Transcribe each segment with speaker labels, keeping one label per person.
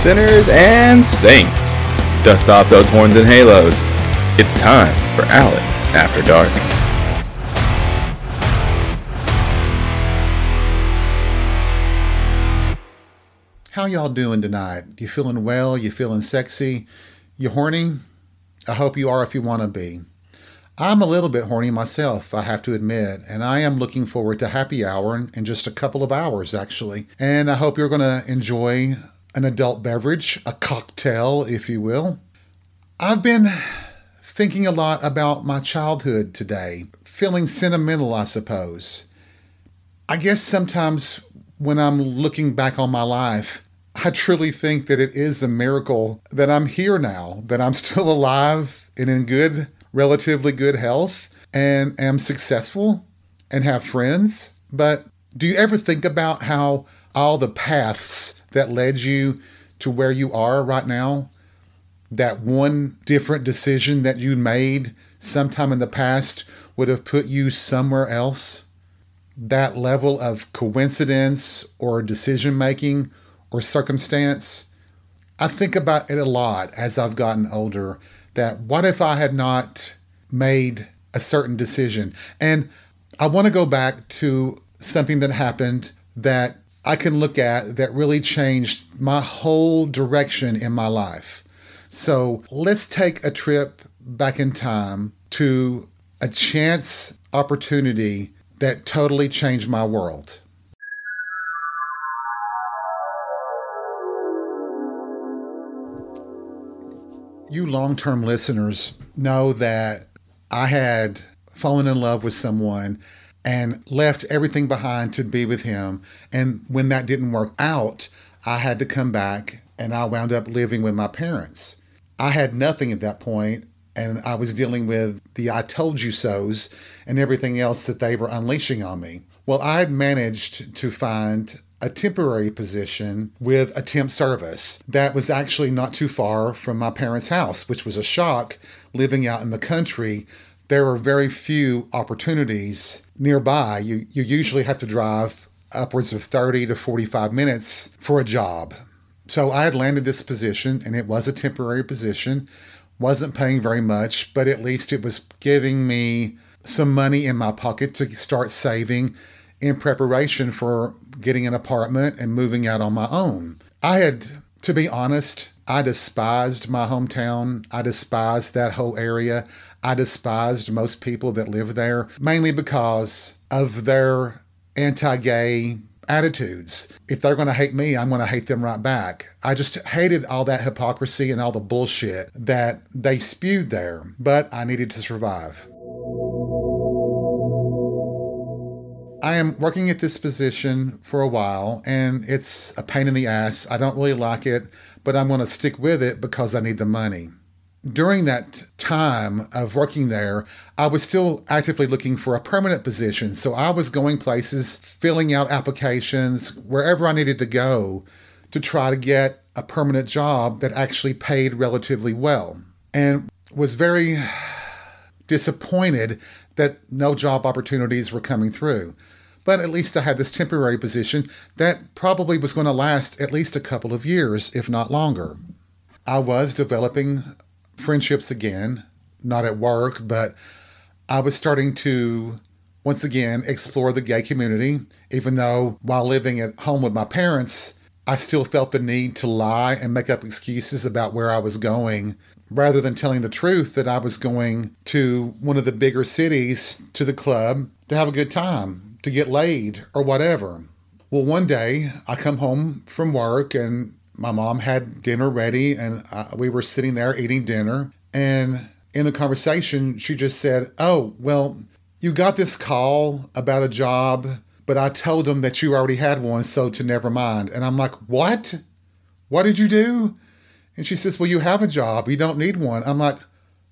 Speaker 1: sinners, and saints. Dust off those horns and halos. It's time for Allen After Dark.
Speaker 2: How y'all doing tonight? You feeling well? You feeling sexy? You horny? I hope you are if you want to be. I'm a little bit horny myself, I have to admit, and I am looking forward to happy hour in just a couple of hours, actually. And I hope you're going to enjoy an adult beverage, a cocktail, if you will. I've been thinking a lot about my childhood today, feeling sentimental, I suppose. I guess sometimes when I'm looking back on my life, I truly think that it is a miracle that I'm here now, that I'm still alive and in good, relatively good health, and am successful and have friends. But do you ever think about how all the paths that led you to where you are right now? That one different decision that you made sometime in the past would have put you somewhere else? That level of coincidence or decision making or circumstance? I think about it a lot as I've gotten older that what if I had not made a certain decision? And I want to go back to something that happened that I can look at that really changed my whole direction in my life. So let's take a trip back in time to a chance opportunity that totally changed my world. You long term listeners know that I had fallen in love with someone and left everything behind to be with him. And when that didn't work out, I had to come back and I wound up living with my parents. I had nothing at that point, and I was dealing with the I told you so's and everything else that they were unleashing on me. Well, I had managed to find a temporary position with a temp service that was actually not too far from my parents' house, which was a shock living out in the country there are very few opportunities nearby. You, you usually have to drive upwards of 30 to 45 minutes for a job. So I had landed this position, and it was a temporary position. Wasn't paying very much, but at least it was giving me some money in my pocket to start saving in preparation for getting an apartment and moving out on my own. I had, to be honest, I despised my hometown. I despised that whole area. I despised most people that live there, mainly because of their anti gay attitudes. If they're going to hate me, I'm going to hate them right back. I just hated all that hypocrisy and all the bullshit that they spewed there, but I needed to survive. I am working at this position for a while and it's a pain in the ass. I don't really like it, but I'm going to stick with it because I need the money during that time of working there, I was still actively looking for a permanent position. So I was going places, filling out applications, wherever I needed to go to try to get a permanent job that actually paid relatively well. And was very disappointed that no job opportunities were coming through. But at least I had this temporary position that probably was going to last at least a couple of years, if not longer. I was developing friendships again, not at work, but I was starting to once again explore the gay community, even though while living at home with my parents, I still felt the need to lie and make up excuses about where I was going rather than telling the truth that I was going to one of the bigger cities to the club to have a good time, to get laid, or whatever. Well, one day I come home from work and my mom had dinner ready and uh, we were sitting there eating dinner. And in the conversation, she just said, Oh, well, you got this call about a job, but I told them that you already had one, so to never mind. And I'm like, What? What did you do? And she says, Well, you have a job. You don't need one. I'm like,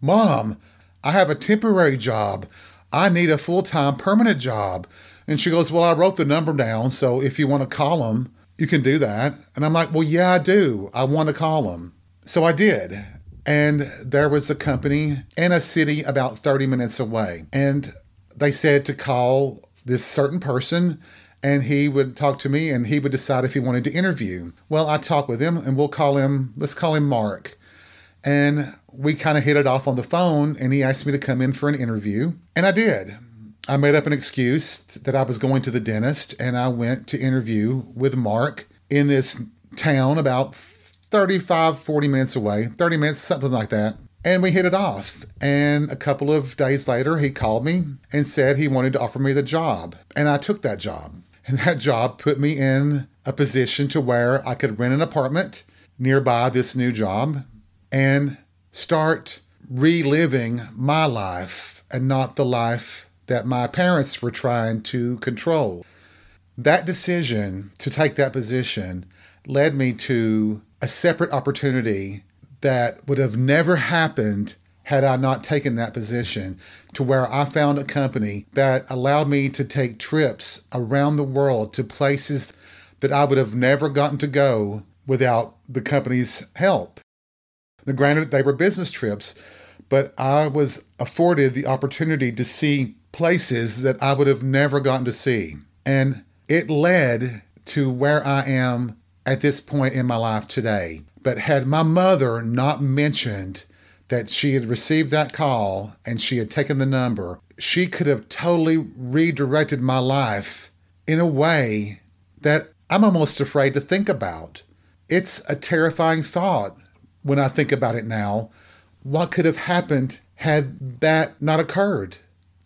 Speaker 2: Mom, I have a temporary job. I need a full time permanent job. And she goes, Well, I wrote the number down. So if you want to call them, you can do that. And I'm like, well, yeah, I do. I want to call them. So I did. And there was a company in a city about 30 minutes away. And they said to call this certain person and he would talk to me and he would decide if he wanted to interview. Well, I talked with him and we'll call him, let's call him Mark. And we kind of hit it off on the phone and he asked me to come in for an interview. And I did. I made up an excuse that I was going to the dentist and I went to interview with Mark in this town about 35, 40 minutes away, 30 minutes, something like that. And we hit it off. And a couple of days later, he called me and said he wanted to offer me the job. And I took that job. And that job put me in a position to where I could rent an apartment nearby this new job and start reliving my life and not the life that my parents were trying to control. That decision to take that position led me to a separate opportunity that would have never happened had I not taken that position to where I found a company that allowed me to take trips around the world to places that I would have never gotten to go without the company's help. Now, granted, they were business trips, but I was afforded the opportunity to see places that I would have never gotten to see. And it led to where I am at this point in my life today. But had my mother not mentioned that she had received that call and she had taken the number, she could have totally redirected my life in a way that I'm almost afraid to think about. It's a terrifying thought when I think about it now. What could have happened had that not occurred?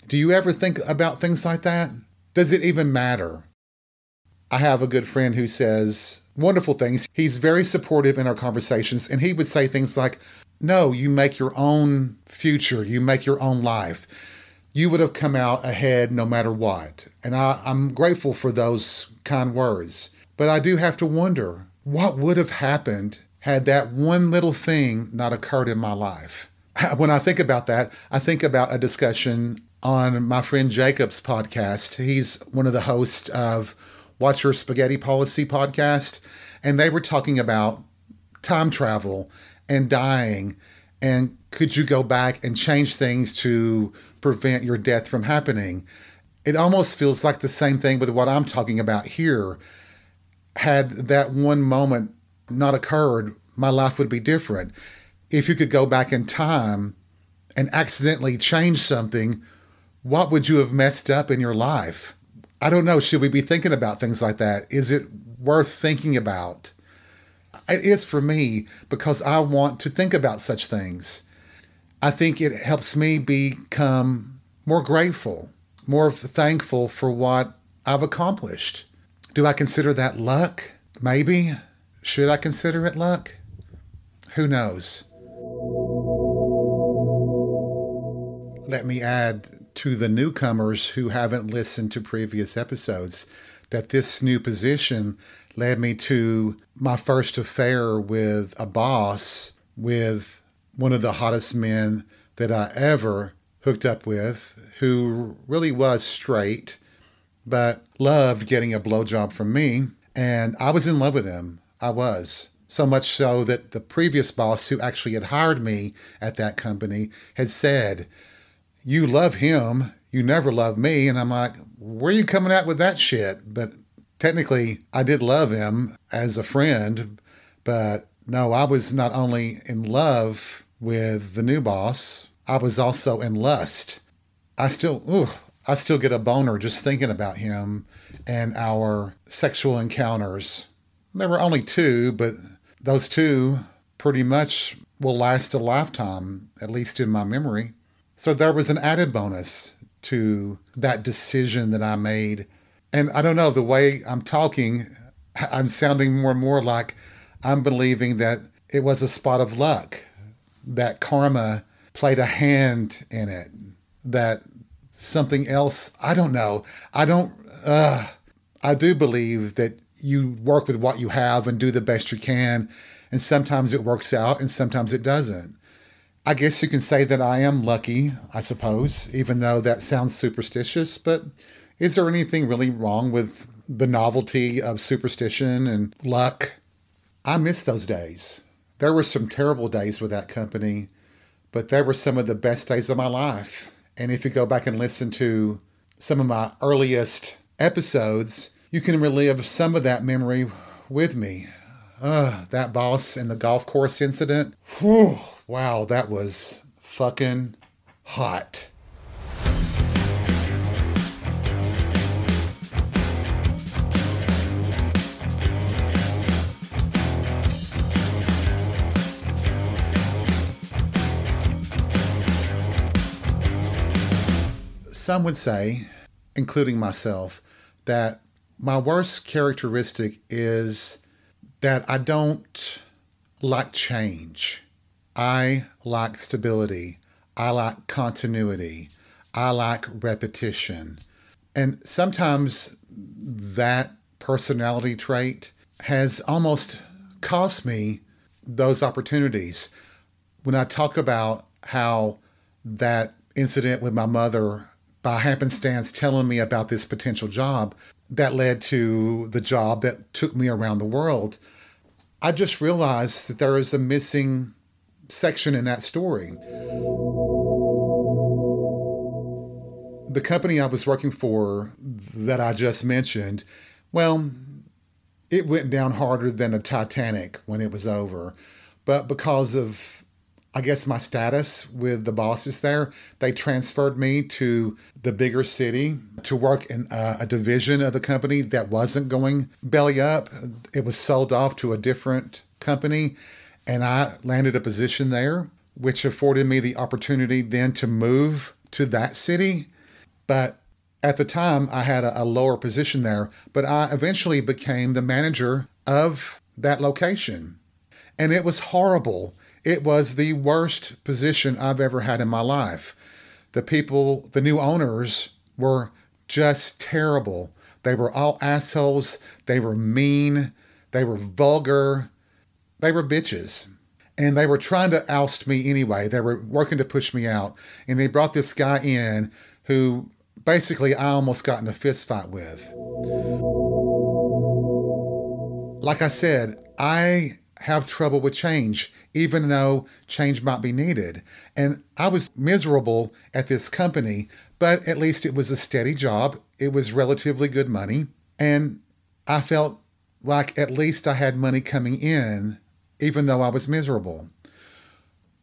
Speaker 2: Do you ever think about things like that? Does it even matter? I have a good friend who says wonderful things. He's very supportive in our conversations, and he would say things like, No, you make your own future, you make your own life. You would have come out ahead no matter what. And I, I'm grateful for those kind words. But I do have to wonder what would have happened had that one little thing not occurred in my life. When I think about that, I think about a discussion on my friend Jacob's podcast. He's one of the hosts of Watch Your Spaghetti Policy podcast, and they were talking about time travel and dying and could you go back and change things to prevent your death from happening? It almost feels like the same thing with what I'm talking about here. Had that one moment not occurred, my life would be different. If you could go back in time and accidentally change something, what would you have messed up in your life? I don't know. Should we be thinking about things like that? Is it worth thinking about? It is for me because I want to think about such things. I think it helps me become more grateful, more thankful for what I've accomplished. Do I consider that luck? Maybe. Should I consider it luck? Who knows? Let me add to the newcomers who haven't listened to previous episodes that this new position led me to my first affair with a boss, with one of the hottest men that I ever hooked up with, who really was straight, but loved getting a blowjob from me. And I was in love with him. I was. So much so that the previous boss, who actually had hired me at that company, had said, you love him, you never love me. And I'm like, where are you coming at with that shit? But technically, I did love him as a friend, but no, I was not only in love with the new boss, I was also in lust. I still, ooh, I still get a boner just thinking about him and our sexual encounters. There were only two, but those two pretty much will last a lifetime, at least in my memory. So there was an added bonus to that decision that I made. And I don't know, the way I'm talking, I'm sounding more and more like I'm believing that it was a spot of luck, that karma played a hand in it, that something else, I don't know. I don't, uh, I do believe that you work with what you have and do the best you can. And sometimes it works out and sometimes it doesn't. I guess you can say that I am lucky, I suppose, even though that sounds superstitious. But is there anything really wrong with the novelty of superstition and luck? I miss those days. There were some terrible days with that company, but they were some of the best days of my life. And if you go back and listen to some of my earliest episodes, you can relive some of that memory with me. Uh, that boss and the golf course incident. Whew, wow, that was fucking hot. Some would say, including myself, that my worst characteristic is that I don't like change. I like stability. I like continuity. I like repetition. And sometimes that personality trait has almost cost me those opportunities. When I talk about how that incident with my mother by happenstance telling me about this potential job that led to the job that took me around the world, I just realized that there is a missing section in that story. The company I was working for that I just mentioned, well, it went down harder than the Titanic when it was over. But because of I guess my status with the bosses there, they transferred me to the bigger city to work in a, a, division of the company that wasn't going belly up. It was sold off to a different company, and I landed a position there, which afforded me the opportunity then to move to that city. But at the time, I had a, a lower position there, but I eventually became the manager of that location. And it was horrible it was the worst position I've ever had in my life. The people, the new owners, were just terrible. They were all assholes. They were mean. They were vulgar. They were bitches. And they were trying to oust me anyway. They were working to push me out. And they brought this guy in who basically I almost got in a fist fight with. Like I said, I have trouble with change, even though change might be needed. And I was miserable at this company, but at least it was a steady job. It was relatively good money. And I felt like at least I had money coming in, even though I was miserable.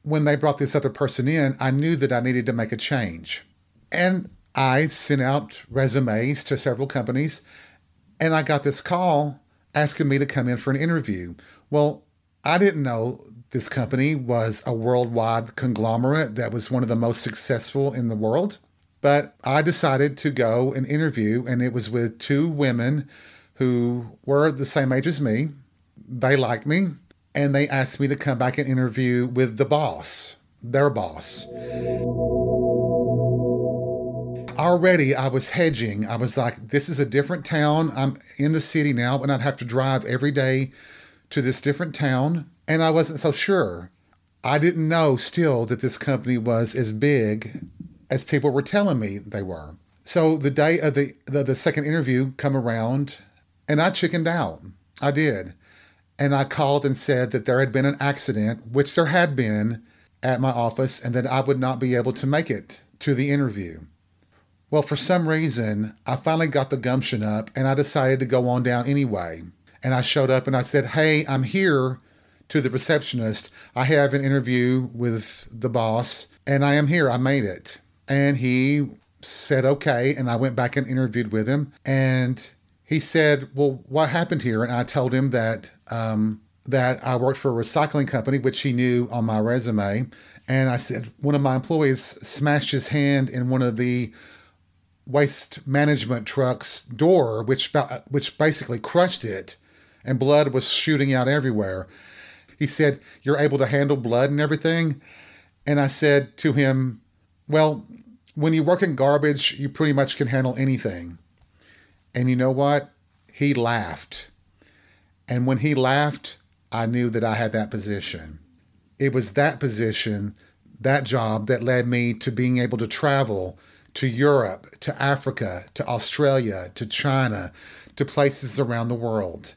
Speaker 2: When they brought this other person in, I knew that I needed to make a change. And I sent out resumes to several companies, and I got this call asking me to come in for an interview. Well, I didn't know this company was a worldwide conglomerate that was one of the most successful in the world. But I decided to go and interview, and it was with two women who were the same age as me. They liked me, and they asked me to come back and interview with the boss, their boss. Already, I was hedging. I was like, this is a different town. I'm in the city now, and I'd have to drive every day to this different town, and I wasn't so sure. I didn't know still that this company was as big as people were telling me they were. So the day of the, the, the second interview come around, and I chickened out. I did. And I called and said that there had been an accident, which there had been at my office, and that I would not be able to make it to the interview. Well, for some reason, I finally got the gumption up and I decided to go on down anyway. And I showed up and I said, Hey, I'm here to the receptionist. I have an interview with the boss and I am here. I made it. And he said, Okay. And I went back and interviewed with him. And he said, Well, what happened here? And I told him that. Um, that I worked for a recycling company, which he knew on my resume. And I said, one of my employees smashed his hand in one of the waste management truck's door, which which basically crushed it and blood was shooting out everywhere. He said, You're able to handle blood and everything? And I said to him, Well, when you work in garbage, you pretty much can handle anything. And you know what? He laughed. And when he laughed, I knew that I had that position. It was that position, that job, that led me to being able to travel to Europe, to Africa, to Australia, to China, to places around the world.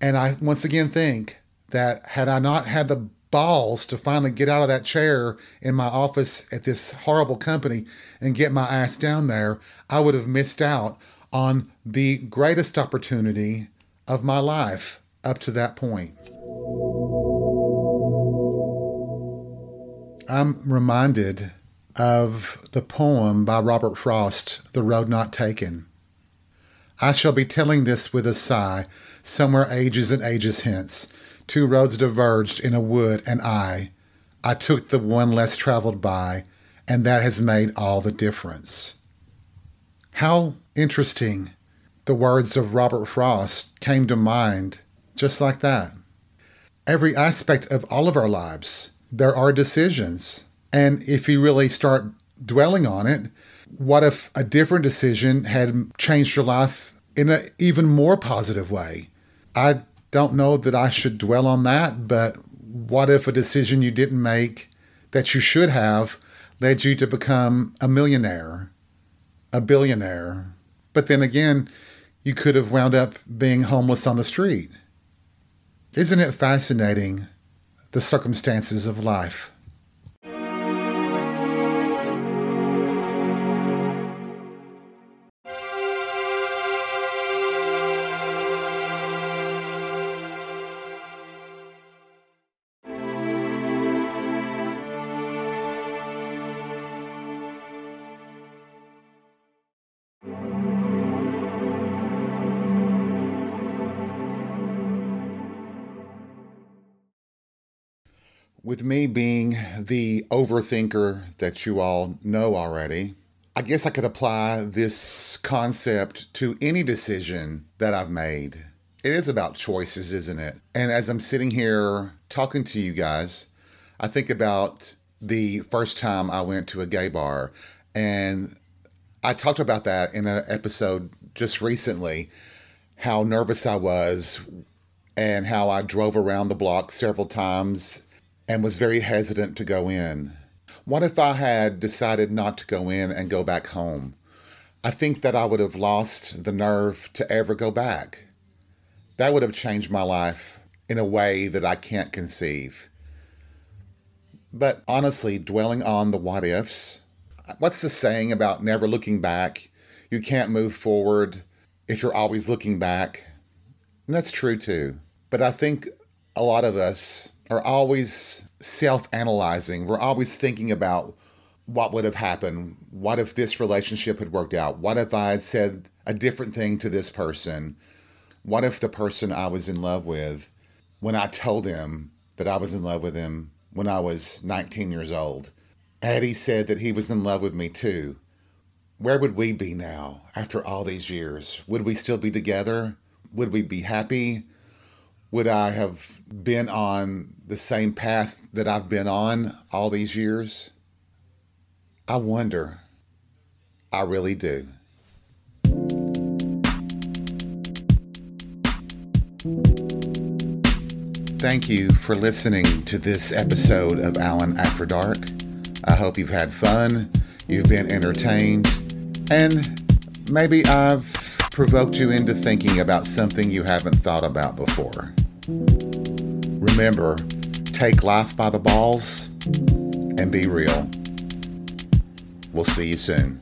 Speaker 2: And I once again think that had I not had the balls to finally get out of that chair in my office at this horrible company and get my ass down there, I would have missed out on the greatest opportunity of my life up to that point. I'm reminded of the poem by Robert Frost, The Road Not Taken. I shall be telling this with a sigh, somewhere ages and ages hence. Two roads diverged in a wood, and I, I took the one less traveled by, and that has made all the difference. How interesting the words of Robert Frost came to mind just like that. Every aspect of all of our lives, there are decisions. And if you really start dwelling on it, what if a different decision had changed your life in an even more positive way? I don't know that I should dwell on that, but what if a decision you didn't make that you should have led you to become a millionaire, a billionaire? But then again, you could have wound up being homeless on the street. Isn't it fascinating, the circumstances of life? With me being the overthinker that you all know already, I guess I could apply this concept to any decision that I've made. It is about choices, isn't it? And as I'm sitting here talking to you guys, I think about the first time I went to a gay bar. And I talked about that in an episode just recently how nervous I was and how I drove around the block several times and was very hesitant to go in. What if I had decided not to go in and go back home? I think that I would have lost the nerve to ever go back. That would have changed my life in a way that I can't conceive. But honestly, dwelling on the what ifs, what's the saying about never looking back? You can't move forward if you're always looking back. And that's true too. But I think a lot of us are always self analyzing. We're always thinking about what would have happened. What if this relationship had worked out? What if I had said a different thing to this person? What if the person I was in love with, when I told him that I was in love with him when I was 19 years old, he said that he was in love with me too? Where would we be now after all these years? Would we still be together? Would we be happy? Would I have been on the same path that I've been on all these years? I wonder. I really do. Thank you for listening to this episode of Allen After Dark. I hope you've had fun, you've been entertained, and maybe I've provoked you into thinking about something you haven't thought about before. Remember, take life by the balls and be real. We'll see you soon.